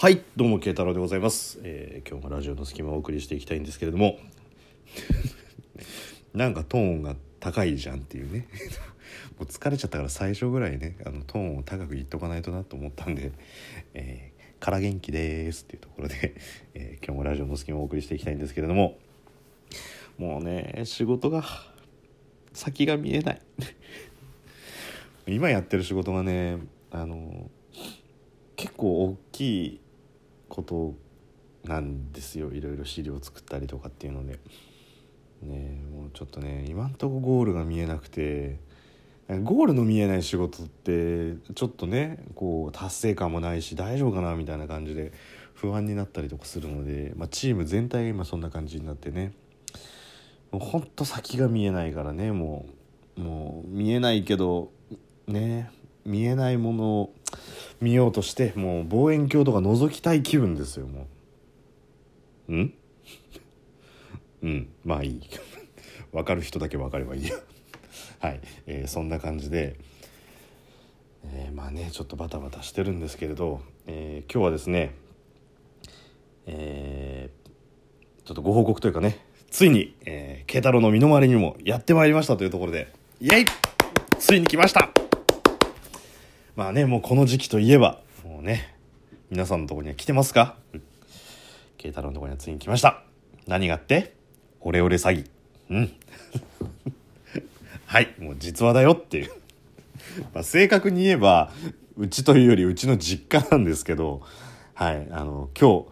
はいどうも慶太郎でございます、えー今日もラジオの隙間をお送りしていきたいんですけれども。なんかトーンが高いじゃんっていうね。もう疲れちゃったから最初ぐらいねあのトーンを高く言っとかないとなと思ったんで「えー、から元気です」っていうところで、えー今日もラジオの隙間をお送りしていきたいんですけれども。もうね仕事が先が見えない。今やってる仕事がねあの結構大きいことなんですよ。いろいろ資料作ったりとかっていうので。ねもうちょっとね今んとこゴールが見えなくて。ゴールの見えない仕事ってちょっとねこう達成感もないし大丈夫かなみたいな感じで不安になったりとかするので、まあ、チーム全体が今そんな感じになってね。もうほんと先が見えないからねもう。もう見えないけどね見えないものを見ようとしてもう望遠鏡とか覗きたい気分ですよもう。うん？うんまあいい。分かる人だけ分かればいいや はい、えーそんな感じで、えーまあねちょっとバタバタしてるんですけれど、えー今日はですねえーちょっとご報告というかねついに、えー、慶太郎の身の回りにもやってまいりましたというところでイエイ！ついに来ました！まあねもうこの時期といえばもうね皆さんのとこには来てますか？慶太郎のとこにはついに来ました。何があって？オレオレ詐欺。うん。はいもう実話だよっていう。まあ正確に言えばうちというよりうちの実家なんですけどはいあの今日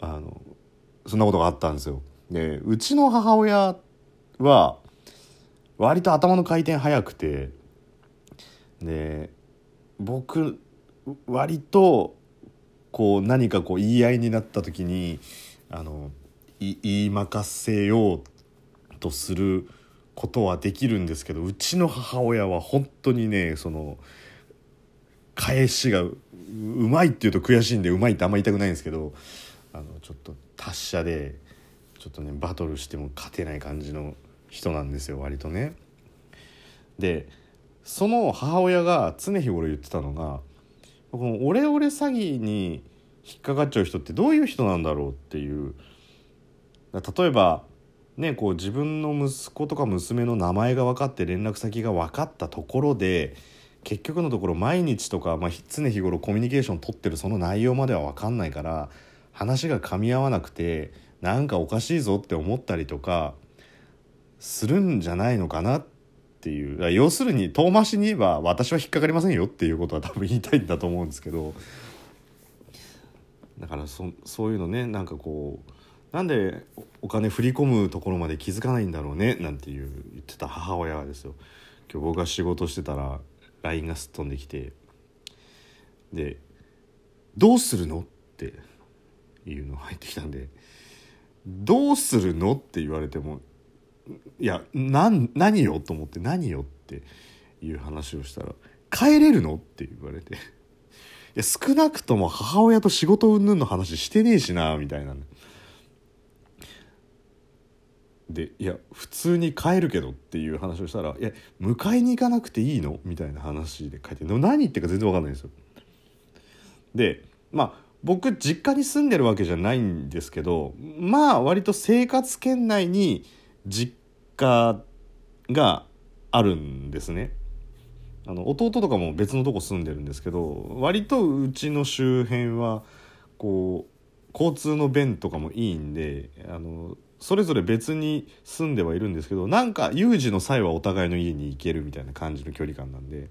あのそんなことがあったんですよ。でうちの母親は割と頭の回転早くてで僕割とこう何かこう言い合いになった時にあの言いまかせようとすることはできるんですけどうちの母親は本当にねその返しがううまいっていうと悔しいんでうまいってあんま言いたくないんですけどあのちょっと達者でちょっとねバトルしても勝てない感じの人なんですよ割とね。でその母親が常日頃言ってたのがこのオレオレ詐欺に引っかかっちゃう人ってどういう人なんだろうっていう。例えばねこう自分の息子とか娘の名前が分かって連絡先が分かったところで結局のところ毎日とか、まあ、常日頃コミュニケーション取ってるその内容までは分かんないから話が噛み合わなくてなんかおかしいぞって思ったりとかするんじゃないのかなっていう要するに遠回しに言えば私は引っかかりませんよっていうことは多分言いたいんだと思うんですけどだからそそういうのねなんかこうなんでお金振り込むところまで気づかないんだろうねなんていう言ってた母親がですよ今日僕が仕事してたら LINE がすっ飛んできてで「どうするの?」っていうのが入ってきたんで「どうするの?」って言われてもいやなん何よ？と思って何よ？っていう話をしたら「帰れるの?」って言われていや少なくとも母親と仕事云々の話してねえしなみたいなでいや普通に帰るけどっていう話をしたら「いや迎えに行かなくていいの?」みたいな話で書いて何言ってか全然分かんないんですよ。でまあ僕実家に住んでるわけじゃないんですけどまあ割と生活圏内に実家があるんですね。あの弟とかも別のとこ住んでるんですけど割とうちの周辺はこう交通の便とかもいいんであのそれぞれ別に住んではいるんですけどなんか有事の際はお互いの家に行けるみたいな感じの距離感なんで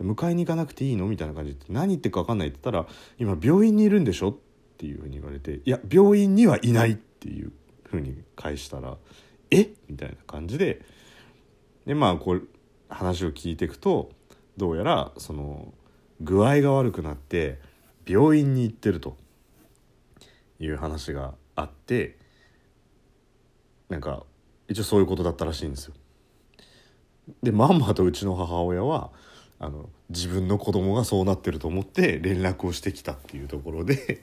迎えに行かなくていいのみたいな感じで何言ってるか分かんないって言ったら「今病院にいるんでしょ?」っていうふうに言われて「いや病院にはいない」っていうふうに返したら「え？みたいな感じで。でまあこう話を聞いていくとどうやらその具合が悪くなって病院に行ってると。いう話があってなんか一応そういうことだったらしいんですよ。でまんまとうちの母親はあの自分の子供がそうなってると思って連絡をしてきたっていうところで。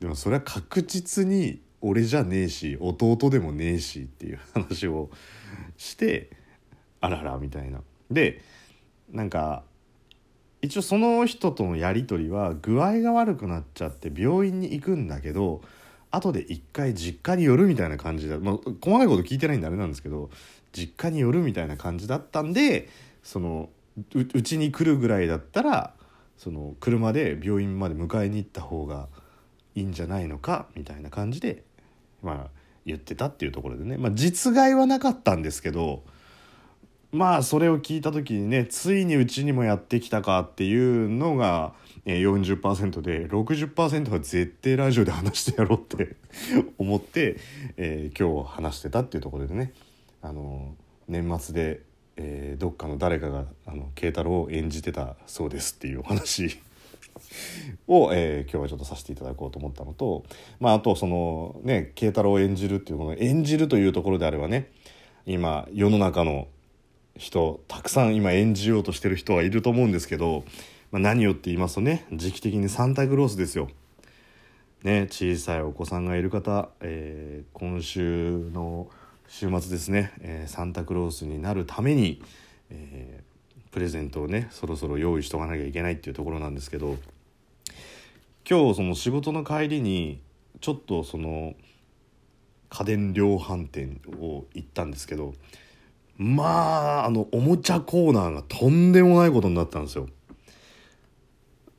でもそれは確実に俺じゃねえし弟でもねえしっていう話をしてあららみたいな。でなんか一応その人とのやり取りは具合が悪くなっちゃって病院に行くんだけど後で一回実家に寄るみたいな感じで、まあ、細かいこと聞いてないんであれなんですけど実家に寄るみたいな感じだったんでそのうちに来るぐらいだったらその車で病院まで迎えに行った方がいいんじゃないのかみたいな感じでまあ言ってたっていうところでね、まあ、実害はなかったんですけどまあそれを聞いた時にねついにうちにもやってきたかっていうのが40%で60%は絶対ラジオで話してやろうって 思って、えー、今日話してたっていうところでね。あの年末で、えー、どっかの誰かがあの慶太郎を演じてたそうですっていうお話。を、えー、今日はちょっとさせていただこうと思ったのと、まあ、あとそのね慶太郎を演じるっていうの演じるというところであればね今世の中の人たくさん今演じようとしてる人はいると思うんですけど、まあ、何をって言いますとね時期的にサンタクロースですよ。ね、小さいお子さんがいる方、えー、今週の週末ですね、えー、サンタクロースになるために、えー、プレゼントをねそろそろ用意しとかなきゃいけないっていうところなんですけど今日その仕事の帰りにちょっとその家電量販店を行ったんですけどまああのおもちゃコーナーがとんでもないことになったんですよ。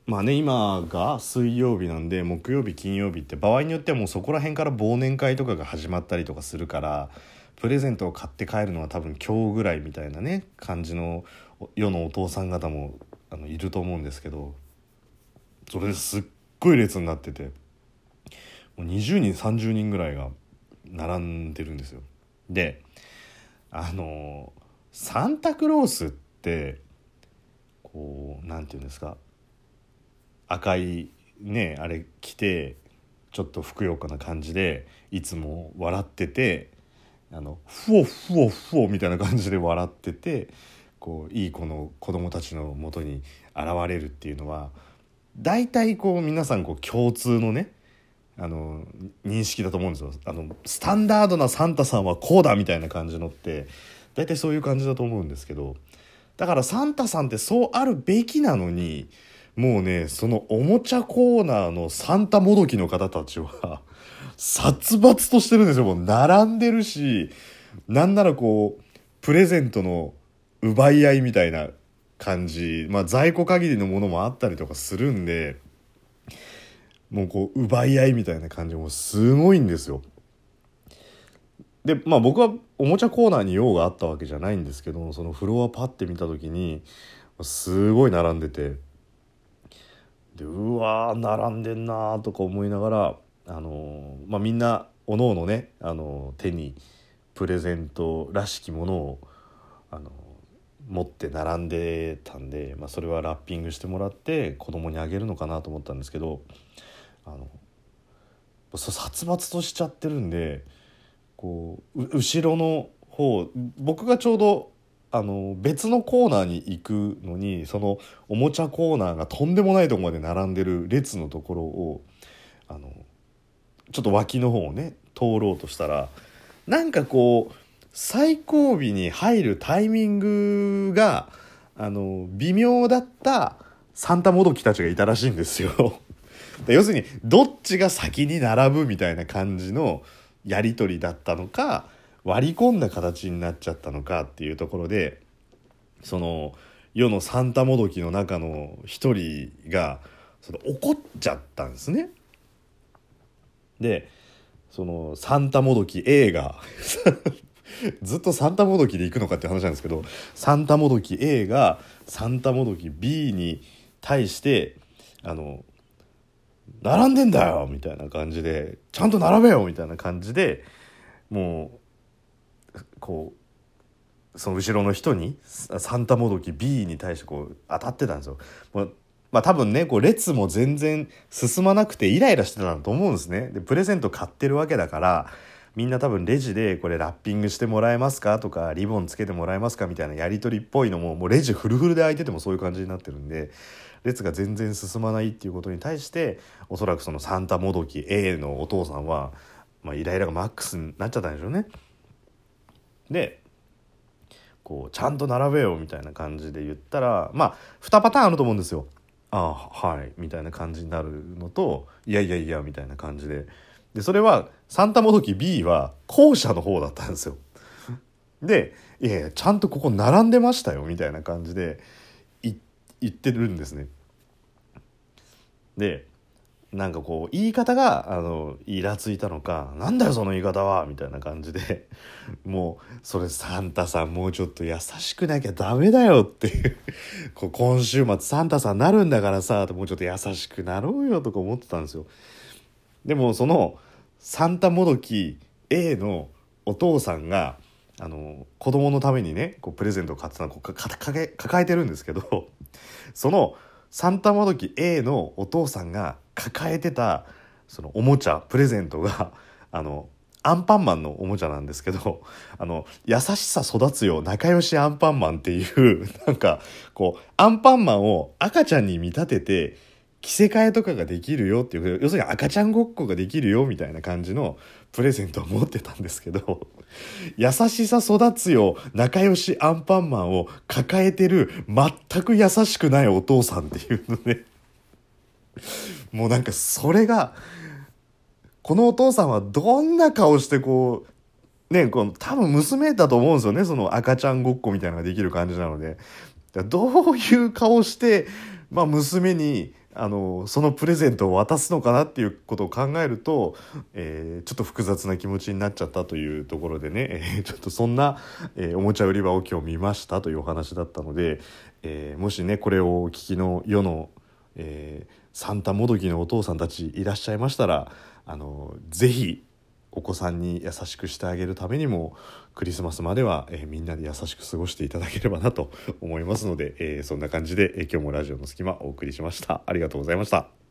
まあね今が水曜日なんで木曜日金曜日って場合によってはもうそこら辺から忘年会とかが始まったりとかするからプレゼントを買って帰るのは多分今日ぐらいみたいなね感じの世のお父さん方もあのいると思うんですけどそれですっごい列になっててもう20人30人ぐらいが並んでるんですよ。であのサンタクロースってこうなんて言うんですか赤いねあれ着てちょっとふくよかな感じでいつも笑っててあのふおふおふおみたいな感じで笑っててこういい子の子供たちのもとに現れるっていうのは大体こう皆さんこう共通のねあの認識だと思うんですよ。あのスタンダードなサンタさんはこうだみたいな感じのって大体そういう感じだと思うんですけどだからサンタさんってそうあるべきなのにもうねそのおもちゃコーナーのサンタもどきの方たちは殺伐としてるんですよ。もう並んでるしなんならこうプレゼントの奪い合いみたいな感じまあ在庫限りのものもあったりとかするんでもうこう奪い合いみたいな感じもすごいんですよ。でまあ僕はおもちゃコーナーに用があったわけじゃないんですけどそのフロアパッて見た時にすごい並んでてでうわー並んでんなーとか思いながらあのー、まあ、みんなおのおのね、あのー、手にプレゼントらしきものを、あのー、持って並んでたんで、まあ、それはラッピングしてもらって子供にあげるのかなと思ったんですけどあの殺伐としちゃってるんでこう後ろの方僕がちょうどあの別のコーナーに行くのにそのおもちゃコーナーがとんでもないとこまで並んでる列のところをあのちょっと脇の方をね通ろうとしたらなんかこう最後尾に入るタイミングがあの微妙だったサンタもどきたちがいたらしいんですよ 要するにどっちが先に並ぶみたいな感じのやり取りだったのか割り込んだ形になっちゃったのかっていうところでその世のサンタもどきの中の一人がその怒っちゃったんですね。でそのサンタもどき A がずっとサンタもどきで行くのかって話なんですけどサンタもどき A がサンタもどき B に対してあの並んでんだよみたいな感じでちゃんと並べよみたいな感じでもうこうその後ろの人にサンタもどき B に対してこう当たってたんですよ。まあ多分ねこう列も全然進まなくてイライラしてたんだと思うんですね。でプレゼント買ってるわけだからみんな多分レジでこれラッピングしてもらえますかとかリボンつけてもらえますかみたいなやり取りっぽいのももうレジフルフルで開いててもそういう感じになってるんで 列が全然進まないっていうことに対しておそらくそのサンタもどき A のお父さんは、まあ、イライラがマックスになっちゃったんでしょうね。でこうちゃんと並べようみたいな感じで言ったらまあ2パターンあると思うんですよ。あはいみたいな感じになるのといやいやいやみたいな感じででそれはサンタもどき B は後者の方だったんですよ。で「いやいやちゃんとここ並んでましたよ」みたいな感じで言ってるんですね。でなんかこう言い方があのイラついたのか「なんだよその言い方は」みたいな感じで もうそれサンタさんもうちょっと優しくなきゃダメだよっていう こう今週末サンタさんなるんだからさもうちょっと優しくなろうよとか思ってたんですよ。でもそのサンタもどき A のお父さんがあの子供のためにねこうプレゼントを買ってたのを抱えてるんですけど そのサンタもどき A のお父さんが抱えてたそのおもちゃプレゼントが あのアンパンマンのおもちゃなんですけど あの優しさ育つよ仲良しアンパンマンっていうなんかこうアンパンマンを赤ちゃんに見立てて着せ替えとかができるよっていう要するに赤ちゃんごっこができるよみたいな感じのプレゼントを持ってたんですけど 優しさ育つよ仲良しアンパンマンを抱えてる全く優しくないお父さんっていうのね もうなんかそれがこのお父さんはどんな顔してこうねこの多分娘だと思うんですよねその赤ちゃんごっこみたいなのができる感じなので。どういう顔して、まあ、娘にあのそのプレゼントを渡すのかなっていうことを考えると、えー、ちょっと複雑な気持ちになっちゃったというところでね、えー、ちょっとそんな、えー、おもちゃ売り場を今日見ましたというお話だったので、えもしねこれをお聞きの世の、えサンタもどきのお父さんたちいらっしゃいましたらあのぜひお子さんに優しくしてあげるためにもクリスマスまでは、えー、みんなで優しく過ごしていただければなと思いますので、えー、そんな感じで、え、今日もラジオの隙間お送りしました。ありがとうございました。